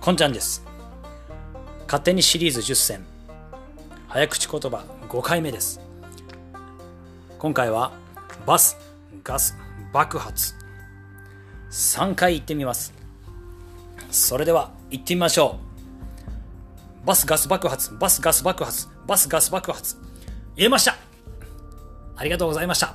こんちゃんです。勝手にシリーズ10選。早口言葉5回目です。今回はバスガス爆発。3回行ってみます。それでは行ってみましょう。バスガス爆発。バスガス爆発。バスガス爆発。言えました。ありがとうございました。